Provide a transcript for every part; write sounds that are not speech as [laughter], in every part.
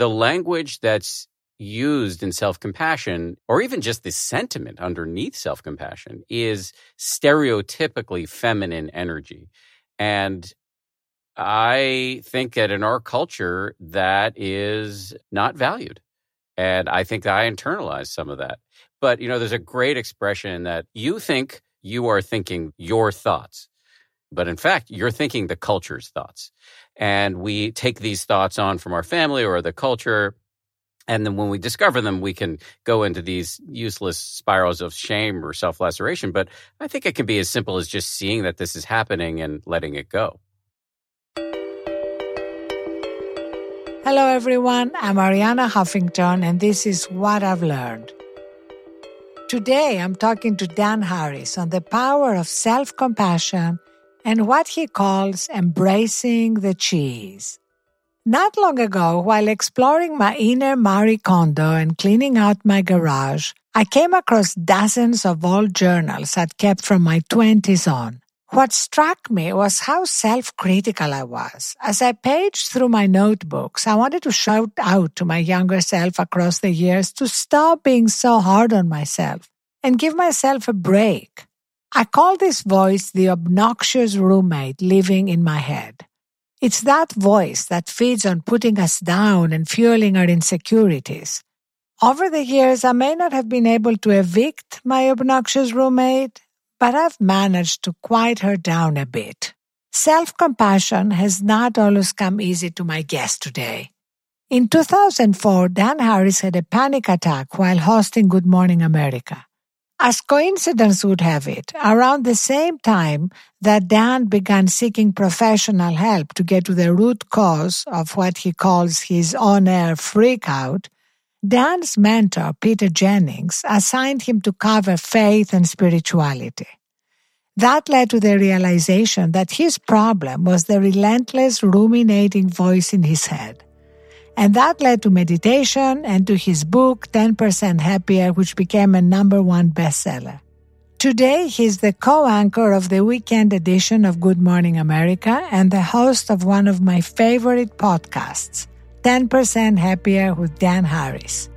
the language that's used in self compassion, or even just the sentiment underneath self compassion, is stereotypically feminine energy. And I think that in our culture, that is not valued. And I think I internalized some of that. But, you know, there's a great expression that you think you are thinking your thoughts. But in fact, you're thinking the culture's thoughts. And we take these thoughts on from our family or the culture. And then when we discover them, we can go into these useless spirals of shame or self laceration. But I think it can be as simple as just seeing that this is happening and letting it go. Hello, everyone. I'm Arianna Huffington, and this is What I've Learned. Today, I'm talking to Dan Harris on the power of self compassion and what he calls embracing the cheese. Not long ago, while exploring my inner Marie Kondo and cleaning out my garage, I came across dozens of old journals I'd kept from my 20s on. What struck me was how self critical I was. As I paged through my notebooks, I wanted to shout out to my younger self across the years to stop being so hard on myself and give myself a break. I call this voice the obnoxious roommate living in my head. It's that voice that feeds on putting us down and fueling our insecurities. Over the years, I may not have been able to evict my obnoxious roommate, but I've managed to quiet her down a bit. Self compassion has not always come easy to my guest today. In 2004, Dan Harris had a panic attack while hosting Good Morning America. As coincidence would have it, around the same time that Dan began seeking professional help to get to the root cause of what he calls his on air freakout, Dan's mentor, Peter Jennings, assigned him to cover faith and spirituality. That led to the realization that his problem was the relentless ruminating voice in his head. And that led to meditation and to his book, 10% Happier, which became a number one bestseller. Today, he's the co anchor of the weekend edition of Good Morning America and the host of one of my favorite podcasts, 10% Happier with Dan Harris.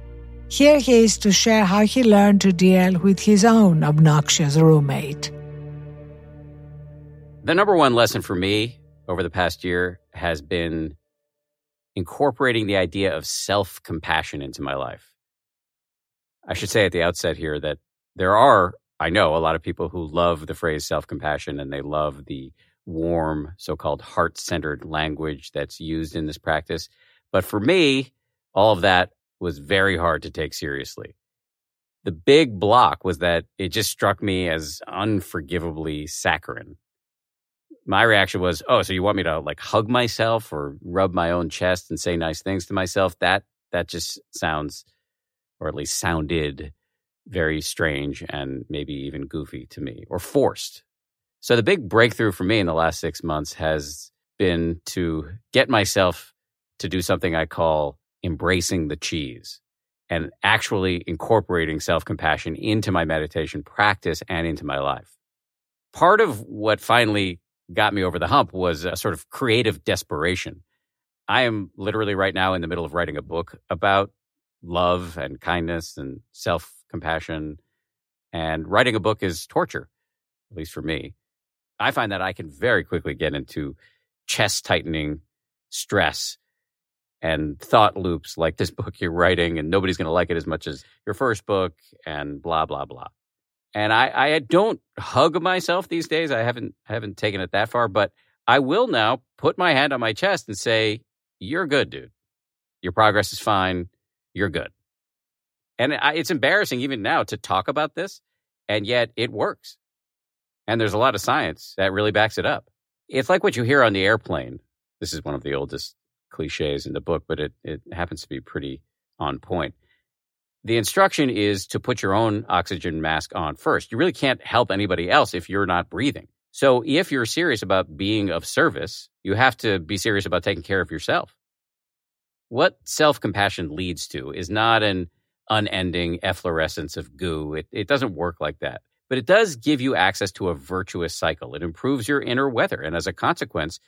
Here he is to share how he learned to deal with his own obnoxious roommate. The number one lesson for me over the past year has been incorporating the idea of self compassion into my life. I should say at the outset here that there are, I know, a lot of people who love the phrase self compassion and they love the warm, so called heart centered language that's used in this practice. But for me, all of that was very hard to take seriously. The big block was that it just struck me as unforgivably saccharine my reaction was, "Oh, so you want me to like hug myself or rub my own chest and say nice things to myself?" That that just sounds, or at least sounded, very strange and maybe even goofy to me or forced. So the big breakthrough for me in the last six months has been to get myself to do something I call embracing the cheese and actually incorporating self compassion into my meditation practice and into my life. Part of what finally got me over the hump was a sort of creative desperation. I am literally right now in the middle of writing a book about love and kindness and self compassion. And writing a book is torture, at least for me. I find that I can very quickly get into chest tightening stress and thought loops like this book you're writing, and nobody's going to like it as much as your first book, and blah, blah, blah. And I, I don't hug myself these days. I haven't haven't taken it that far, but I will now put my hand on my chest and say, "You're good, dude. Your progress is fine. You're good." And I, it's embarrassing even now to talk about this, and yet it works. And there's a lot of science that really backs it up. It's like what you hear on the airplane. This is one of the oldest cliches in the book, but it, it happens to be pretty on point the instruction is to put your own oxygen mask on first. You really can't help anybody else if you're not breathing. So if you're serious about being of service, you have to be serious about taking care of yourself. What self compassion leads to is not an unending efflorescence of goo. It, it doesn't work like that. But it does give you access to a virtuous cycle. It improves your inner weather. And as a consequence,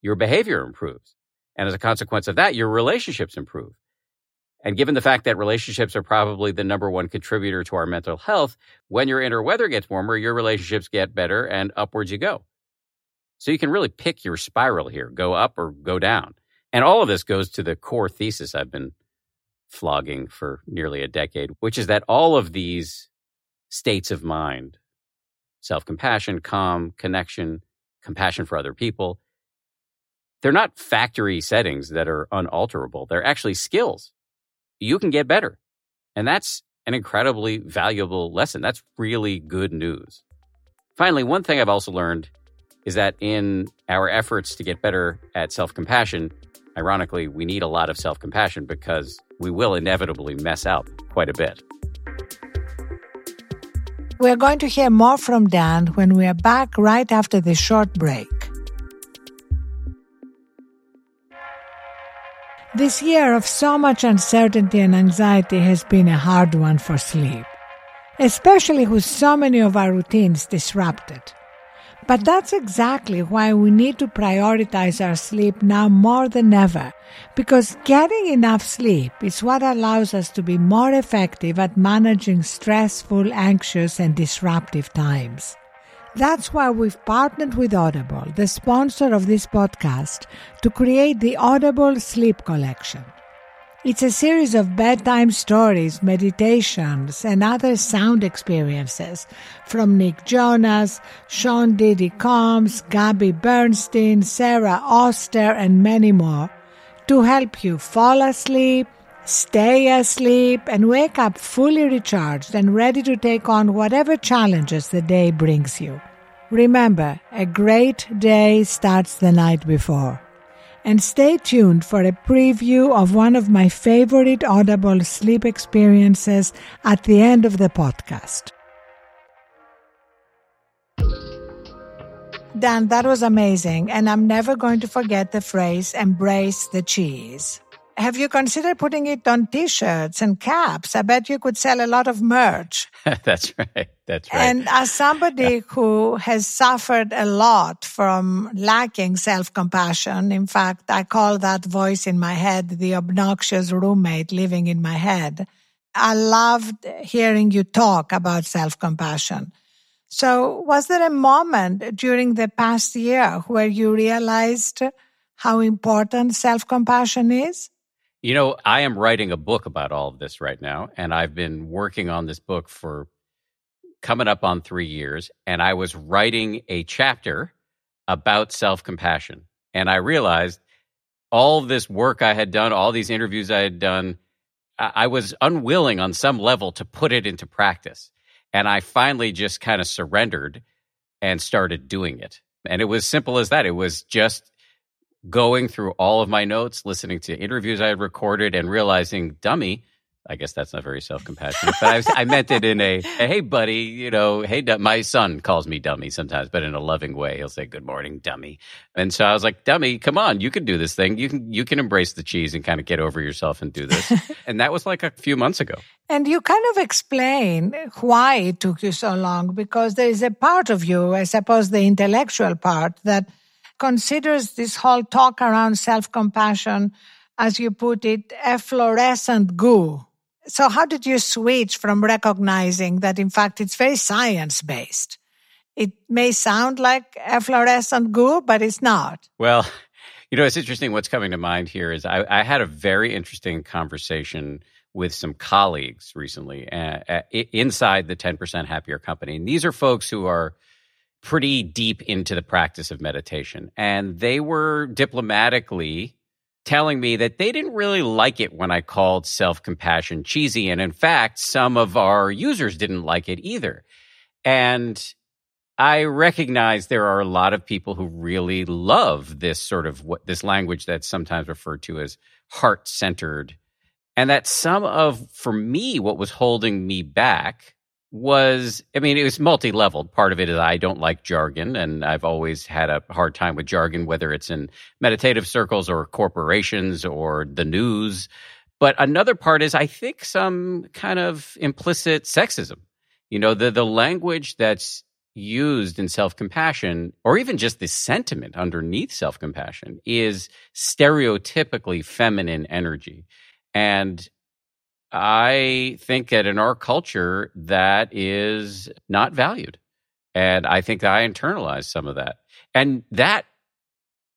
your behavior improves. And as a consequence of that, your relationships improve. And given the fact that relationships are probably the number one contributor to our mental health, when your inner weather gets warmer, your relationships get better and upwards you go. So you can really pick your spiral here, go up or go down. And all of this goes to the core thesis I've been flogging for nearly a decade, which is that all of these states of mind, self compassion, calm, connection, compassion for other people, they're not factory settings that are unalterable. They're actually skills. You can get better. And that's an incredibly valuable lesson. That's really good news. Finally, one thing I've also learned is that in our efforts to get better at self compassion, ironically, we need a lot of self compassion because we will inevitably mess up quite a bit. We're going to hear more from Dan when we are back right after this short break. This year of so much uncertainty and anxiety has been a hard one for sleep, especially with so many of our routines disrupted. But that's exactly why we need to prioritize our sleep now more than ever, because getting enough sleep is what allows us to be more effective at managing stressful, anxious, and disruptive times. That's why we've partnered with Audible, the sponsor of this podcast, to create the Audible Sleep Collection. It's a series of bedtime stories, meditations, and other sound experiences from Nick Jonas, Sean Diddy Combs, Gabby Bernstein, Sara Auster, and many more to help you fall asleep, stay asleep, and wake up fully recharged and ready to take on whatever challenges the day brings you. Remember, a great day starts the night before and stay tuned for a preview of one of my favorite Audible sleep experiences at the end of the podcast. Dan, that was amazing, and I'm never going to forget the phrase embrace the cheese. Have you considered putting it on t shirts and caps? I bet you could sell a lot of merch. [laughs] That's right. That's right. And as somebody [laughs] who has suffered a lot from lacking self compassion, in fact, I call that voice in my head the obnoxious roommate living in my head. I loved hearing you talk about self compassion. So, was there a moment during the past year where you realized how important self compassion is? You know, I am writing a book about all of this right now, and I've been working on this book for coming up on three years. And I was writing a chapter about self compassion. And I realized all this work I had done, all these interviews I had done, I was unwilling on some level to put it into practice. And I finally just kind of surrendered and started doing it. And it was simple as that. It was just going through all of my notes, listening to interviews I had recorded, and realizing, dummy, I guess that's not very self compassionate, but I, was, I, meant it in a, a, hey, buddy, you know, hey, my son calls me dummy sometimes, but in a loving way. He'll say, good morning, dummy. And so I was like, dummy, come on, you can do this thing. You can, you can embrace the cheese and kind of get over yourself and do this. [laughs] and that was like a few months ago. And you kind of explain why it took you so long because there is a part of you, I suppose the intellectual part, that considers this whole talk around self compassion, as you put it, efflorescent goo. So, how did you switch from recognizing that, in fact, it's very science based? It may sound like efflorescent goo, but it's not. Well, [laughs] you know, it's interesting. What's coming to mind here is I, I had a very interesting conversation with some colleagues recently uh, uh, inside the 10% Happier Company. And these are folks who are pretty deep into the practice of meditation. And they were diplomatically telling me that they didn't really like it when I called self compassion cheesy. And in fact, some of our users didn't like it either. And I recognize there are a lot of people who really love this sort of what this language that's sometimes referred to as heart centered. And that some of, for me, what was holding me back was I mean, it was multi leveled. Part of it is I don't like jargon, and I've always had a hard time with jargon, whether it's in meditative circles or corporations or the news. But another part is I think some kind of implicit sexism. You know, the, the language that's used in self compassion, or even just the sentiment underneath self compassion, is stereotypically feminine energy. And I think that in our culture, that is not valued. And I think I internalized some of that. And that,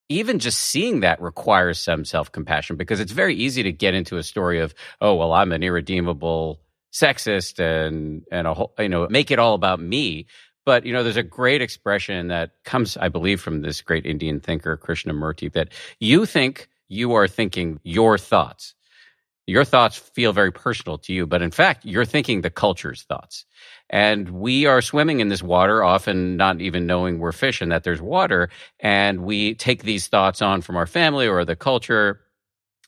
even just seeing that requires some self compassion because it's very easy to get into a story of, oh, well, I'm an irredeemable sexist and, and a whole, you know, make it all about me. But, you know, there's a great expression that comes, I believe, from this great Indian thinker, Krishnamurti, that you think you are thinking your thoughts. Your thoughts feel very personal to you, but in fact, you're thinking the culture's thoughts. And we are swimming in this water, often not even knowing we're fish and that there's water. And we take these thoughts on from our family or the culture.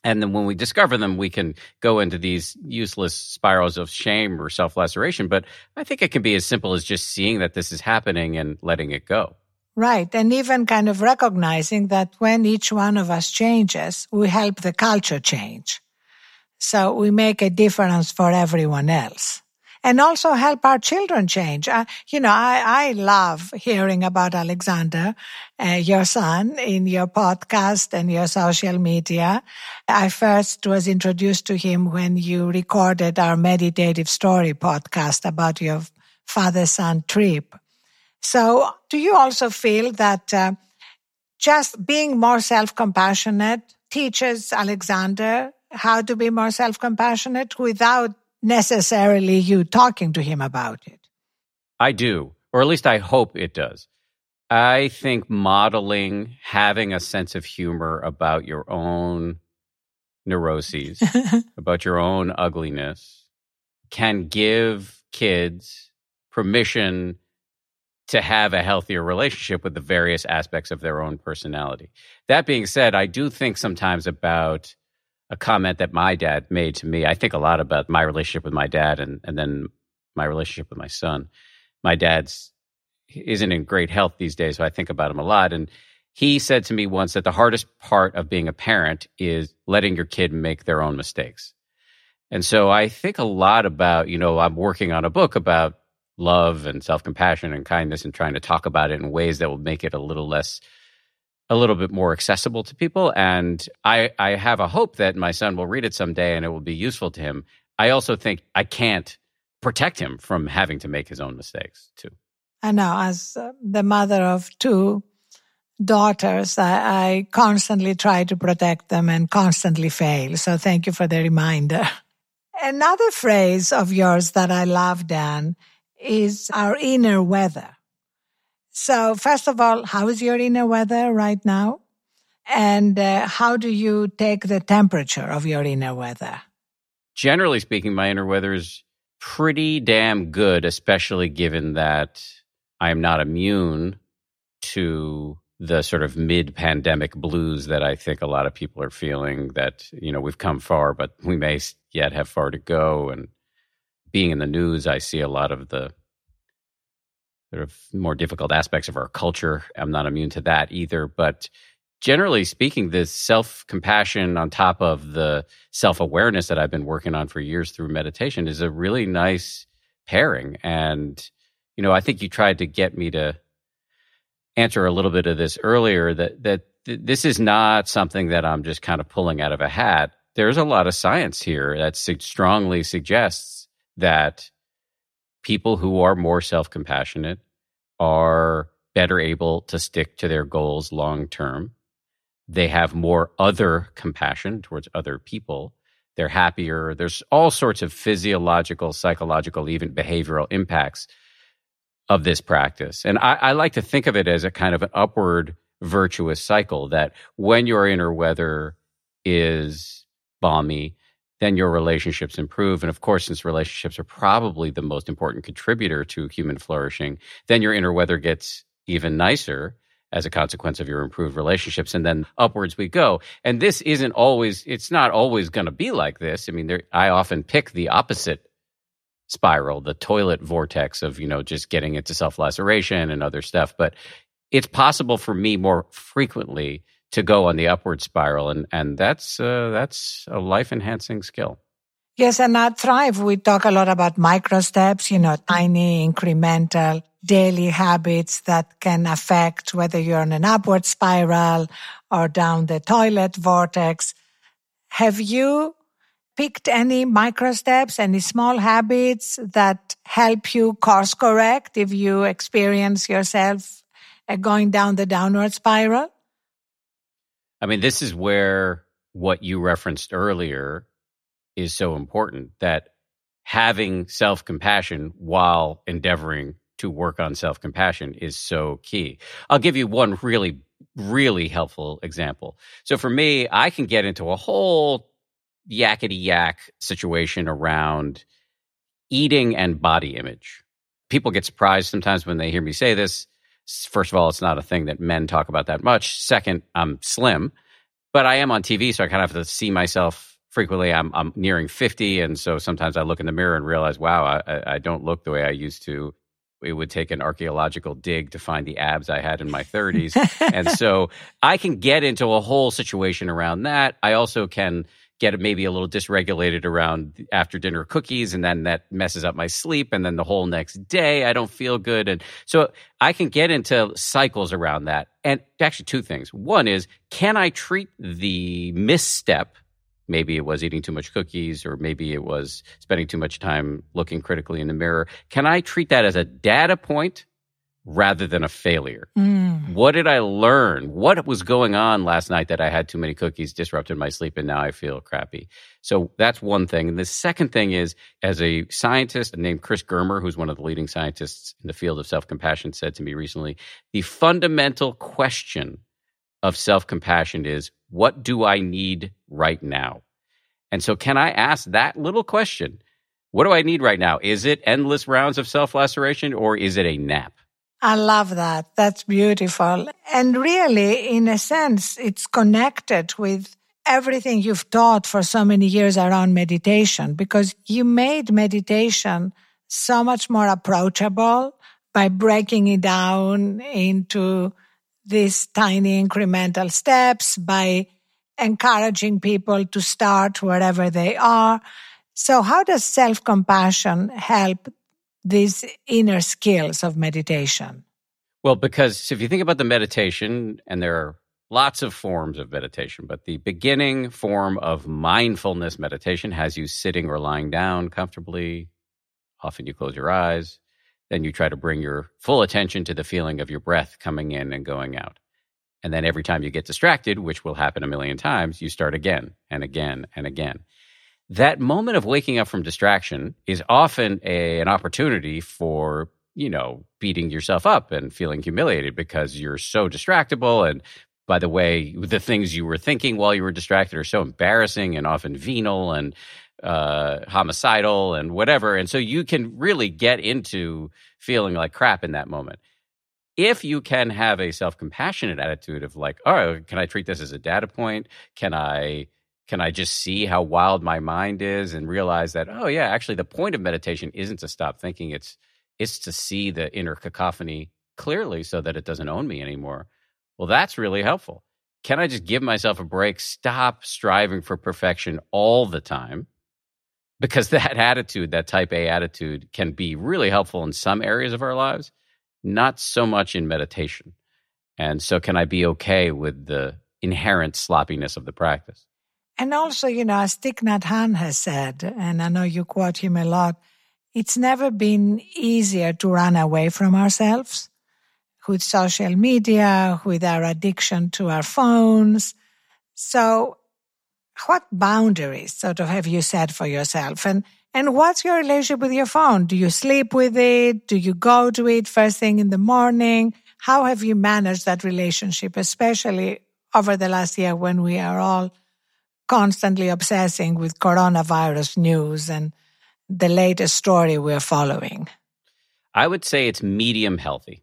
And then when we discover them, we can go into these useless spirals of shame or self laceration. But I think it can be as simple as just seeing that this is happening and letting it go. Right. And even kind of recognizing that when each one of us changes, we help the culture change. So we make a difference for everyone else and also help our children change. Uh, you know, I, I love hearing about Alexander, uh, your son, in your podcast and your social media. I first was introduced to him when you recorded our meditative story podcast about your father son trip. So do you also feel that uh, just being more self compassionate teaches Alexander how to be more self compassionate without necessarily you talking to him about it. I do, or at least I hope it does. I think modeling, having a sense of humor about your own neuroses, [laughs] about your own ugliness, can give kids permission to have a healthier relationship with the various aspects of their own personality. That being said, I do think sometimes about a comment that my dad made to me. I think a lot about my relationship with my dad and, and then my relationship with my son. My dad's isn't in great health these days, so I think about him a lot. And he said to me once that the hardest part of being a parent is letting your kid make their own mistakes. And so I think a lot about, you know, I'm working on a book about love and self compassion and kindness and trying to talk about it in ways that will make it a little less a little bit more accessible to people. And I, I have a hope that my son will read it someday and it will be useful to him. I also think I can't protect him from having to make his own mistakes too. I know, as uh, the mother of two daughters, I, I constantly try to protect them and constantly fail. So thank you for the reminder. Another phrase of yours that I love, Dan, is our inner weather. So, first of all, how is your inner weather right now? And uh, how do you take the temperature of your inner weather? Generally speaking, my inner weather is pretty damn good, especially given that I am not immune to the sort of mid pandemic blues that I think a lot of people are feeling that, you know, we've come far, but we may yet have far to go. And being in the news, I see a lot of the sort of more difficult aspects of our culture. I'm not immune to that either. But generally speaking, this self compassion on top of the self awareness that I've been working on for years through meditation is a really nice pairing. And, you know, I think you tried to get me to answer a little bit of this earlier that, that th- this is not something that I'm just kind of pulling out of a hat. There's a lot of science here that strongly suggests that people who are more self compassionate are better able to stick to their goals long term. They have more other compassion towards other people. They're happier. There's all sorts of physiological, psychological, even behavioral impacts of this practice. And I, I like to think of it as a kind of an upward virtuous cycle that when your inner weather is balmy, then your relationships improve. And of course, since relationships are probably the most important contributor to human flourishing, then your inner weather gets even nicer as a consequence of your improved relationships. And then upwards we go. And this isn't always, it's not always going to be like this. I mean, there, I often pick the opposite spiral, the toilet vortex of, you know, just getting into self laceration and other stuff. But it's possible for me more frequently to go on the upward spiral, and and that's uh, that's a life enhancing skill. Yes, and at Thrive we talk a lot about micro steps, you know, tiny incremental daily habits that can affect whether you're on an upward spiral or down the toilet vortex. Have you picked any micro steps, any small habits that help you course correct if you experience yourself uh, going down the downward spiral? I mean, this is where what you referenced earlier is so important that having self compassion while endeavoring to work on self compassion is so key. I'll give you one really, really helpful example. So for me, I can get into a whole yakety yak situation around eating and body image. People get surprised sometimes when they hear me say this. First of all, it's not a thing that men talk about that much. Second, I'm slim, but I am on TV, so I kind of have to see myself frequently. I'm, I'm nearing 50, and so sometimes I look in the mirror and realize, wow, I, I don't look the way I used to it would take an archaeological dig to find the abs I had in my 30s. and so [laughs] I can get into a whole situation around that. I also can get maybe a little dysregulated around after dinner cookies and then that messes up my sleep and then the whole next day I don't feel good. And so I can get into cycles around that. And actually two things. One is can I treat the misstep maybe it was eating too much cookies or maybe it was spending too much time looking critically in the mirror can I treat that as a data point rather than a failure. Mm. What did I learn? What was going on last night that I had too many cookies, disrupted my sleep, and now I feel crappy? So that's one thing. And the second thing is, as a scientist named Chris Germer, who's one of the leading scientists in the field of self compassion, said to me recently, the fundamental question of self compassion is, what do I need right now? And so, can I ask that little question? What do I need right now? Is it endless rounds of self laceration or is it a nap? I love that. That's beautiful. And really, in a sense, it's connected with everything you've taught for so many years around meditation because you made meditation so much more approachable by breaking it down into these tiny incremental steps, by encouraging people to start wherever they are. So how does self compassion help these inner skills of meditation? Well, because if you think about the meditation, and there are lots of forms of meditation, but the beginning form of mindfulness meditation has you sitting or lying down comfortably. Often you close your eyes. Then you try to bring your full attention to the feeling of your breath coming in and going out. And then every time you get distracted, which will happen a million times, you start again and again and again that moment of waking up from distraction is often a, an opportunity for you know beating yourself up and feeling humiliated because you're so distractible. And by the way the things you were thinking while you were distracted are so embarrassing and often venal and uh, homicidal and whatever. And so you can really get into feeling like crap in that moment. If you can have a self-compassionate attitude of like oh can i treat this as a data point? Can i can I just see how wild my mind is and realize that, oh yeah, actually the point of meditation isn't to stop thinking. It's it's to see the inner cacophony clearly so that it doesn't own me anymore. Well, that's really helpful. Can I just give myself a break, stop striving for perfection all the time? Because [laughs] that attitude, that type A attitude, can be really helpful in some areas of our lives, not so much in meditation. And so, can I be okay with the inherent sloppiness of the practice? And also, you know, as Thich Nhat Hanh has said, and I know you quote him a lot, it's never been easier to run away from ourselves with social media, with our addiction to our phones. So, what boundaries sort of have you set for yourself? And and what's your relationship with your phone? Do you sleep with it? Do you go to it first thing in the morning? How have you managed that relationship, especially over the last year when we are all constantly obsessing with coronavirus news and the latest story we're following? I would say it's medium healthy.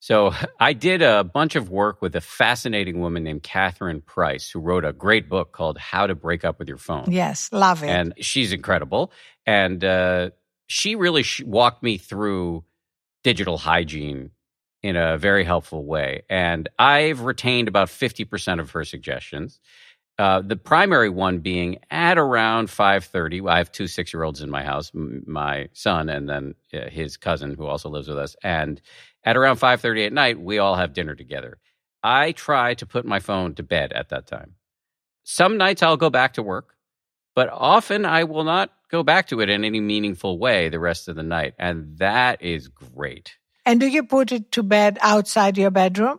So [laughs] I did a bunch of work with a fascinating woman named Catherine Price, who wrote a great book called How to Break Up with Your Phone. Yes, love it. And she's incredible. And uh, she really sh- walked me through digital hygiene in a very helpful way. And I've retained about 50% of her suggestions. Uh, the primary one being at around 5.30 i have two six-year-olds in my house my son and then uh, his cousin who also lives with us and at around 5.30 at night we all have dinner together i try to put my phone to bed at that time some nights i'll go back to work but often I will not go back to it in any meaningful way the rest of the night. And that is great. And do you put it to bed outside your bedroom?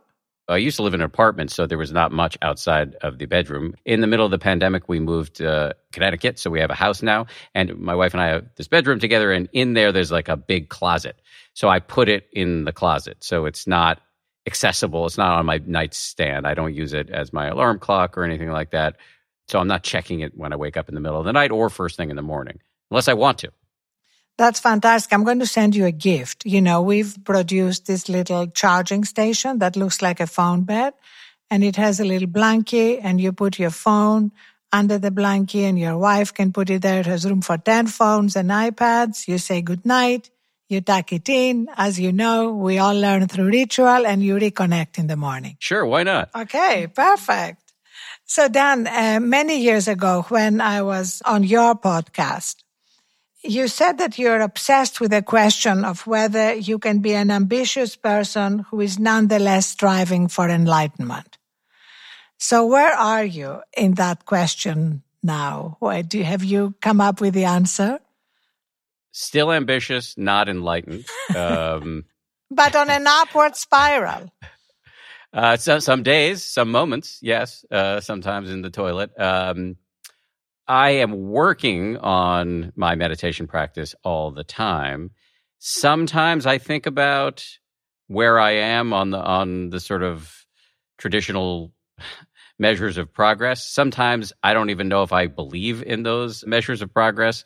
I used to live in an apartment, so there was not much outside of the bedroom. In the middle of the pandemic, we moved to Connecticut, so we have a house now. And my wife and I have this bedroom together, and in there, there's like a big closet. So I put it in the closet. So it's not accessible. It's not on my nightstand. I don't use it as my alarm clock or anything like that. So I'm not checking it when I wake up in the middle of the night or first thing in the morning, unless I want to. That's fantastic. I'm going to send you a gift. You know, we've produced this little charging station that looks like a phone bed and it has a little blankie and you put your phone under the blankie and your wife can put it there. It has room for 10 phones and iPads. You say good night. You tuck it in. As you know, we all learn through ritual and you reconnect in the morning. Sure. Why not? Okay. Perfect. So Dan, uh, many years ago when I was on your podcast, you said that you're obsessed with the question of whether you can be an ambitious person who is nonetheless striving for enlightenment. So where are you in that question now? Do have you come up with the answer? Still ambitious, not enlightened. Um, [laughs] but on an upward spiral. [laughs] Uh, so, some days, some moments, yes. Uh, sometimes in the toilet. Um, I am working on my meditation practice all the time. Sometimes I think about where I am on the on the sort of traditional [sighs] measures of progress. Sometimes I don't even know if I believe in those measures of progress.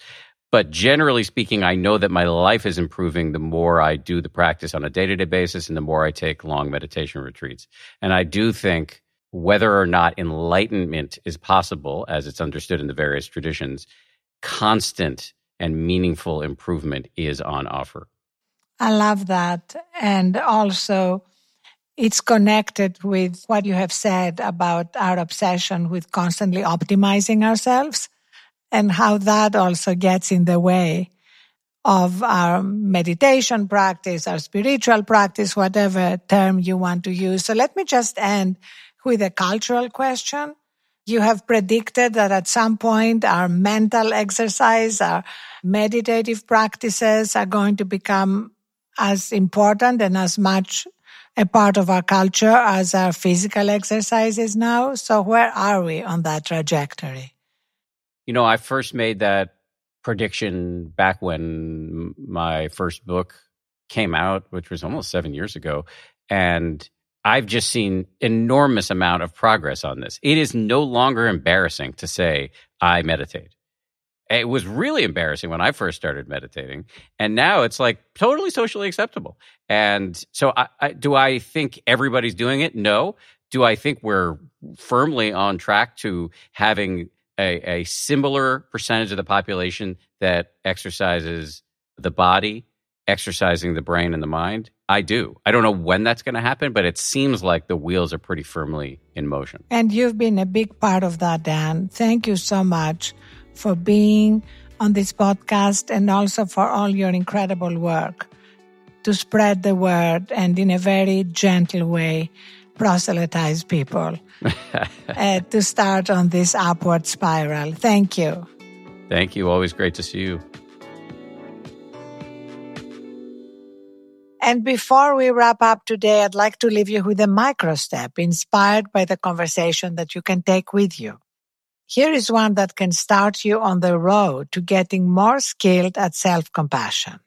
But generally speaking, I know that my life is improving the more I do the practice on a day to day basis and the more I take long meditation retreats. And I do think whether or not enlightenment is possible, as it's understood in the various traditions, constant and meaningful improvement is on offer. I love that. And also, it's connected with what you have said about our obsession with constantly optimizing ourselves and how that also gets in the way of our meditation practice, our spiritual practice, whatever term you want to use. So let me just end with a cultural question. You have predicted that at some point our mental exercise, our meditative practices are going to become as important and as much a part of our culture as our physical exercises now. So where are we on that trajectory? You know, I first made that prediction back when my first book came out, which was almost seven years ago. And I've just seen enormous amount of progress on this. It is no longer embarrassing to say I meditate. It was really embarrassing when I first started meditating, and now it's like totally socially acceptable. And so, I, I, do I think everybody's doing it? No. Do I think we're firmly on track to having a, a similar percentage of the population that exercises the body, exercising the brain and the mind? I do. I don't know when that's going to happen, but it seems like the wheels are pretty firmly in motion. And you've been a big part of that, Dan. Thank you so much for being on this podcast and also for all your incredible work to spread the word and in a very gentle way proselytize people [laughs] uh, to start on this upward spiral. Thank you. Thank you. Always great to see you. And before we wrap up today, I'd like to leave you with a micro step inspired by the conversation that you can take with you. Here is one that can start you on the road to getting more skilled at self-compassion.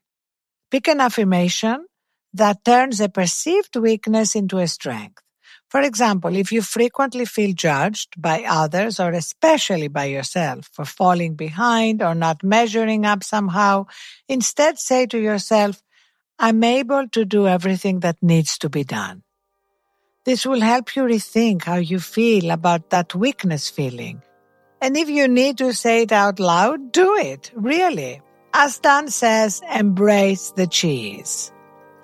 Pick an affirmation that turns a perceived weakness into a strength. For example, if you frequently feel judged by others or especially by yourself for falling behind or not measuring up somehow, instead say to yourself, I'm able to do everything that needs to be done. This will help you rethink how you feel about that weakness feeling. And if you need to say it out loud, do it, really. As Dan says, embrace the cheese.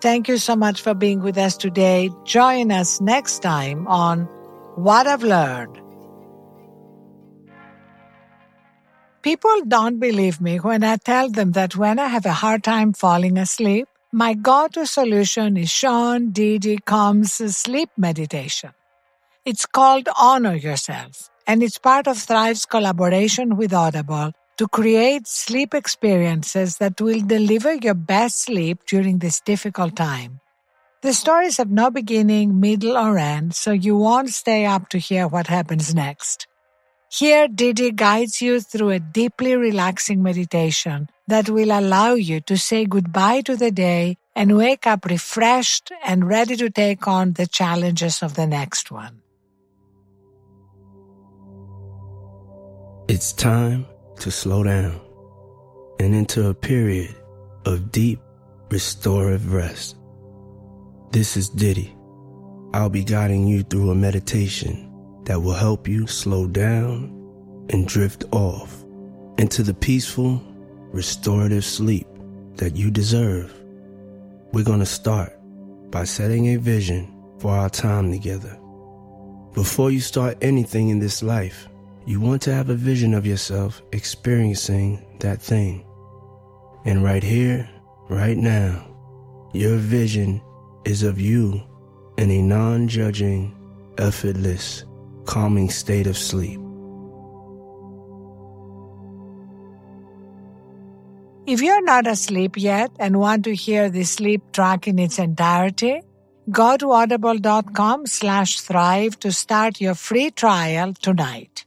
Thank you so much for being with us today. Join us next time on What I've Learned. People don't believe me when I tell them that when I have a hard time falling asleep, my go-to solution is Sean Diddy Combs' sleep meditation. It's called Honor Yourself, and it's part of Thrive's collaboration with Audible to create sleep experiences that will deliver your best sleep during this difficult time. The stories have no beginning, middle, or end, so you won't stay up to hear what happens next. Here, Diddy guides you through a deeply relaxing meditation that will allow you to say goodbye to the day and wake up refreshed and ready to take on the challenges of the next one. It's time to slow down and enter a period of deep restorative rest. This is Diddy. I'll be guiding you through a meditation that will help you slow down and drift off into the peaceful, restorative sleep that you deserve. We're going to start by setting a vision for our time together. Before you start anything in this life, you want to have a vision of yourself experiencing that thing. And right here, right now, your vision is of you in a non judging, effortless, calming state of sleep. If you're not asleep yet and want to hear the sleep track in its entirety, go to audible.com slash thrive to start your free trial tonight.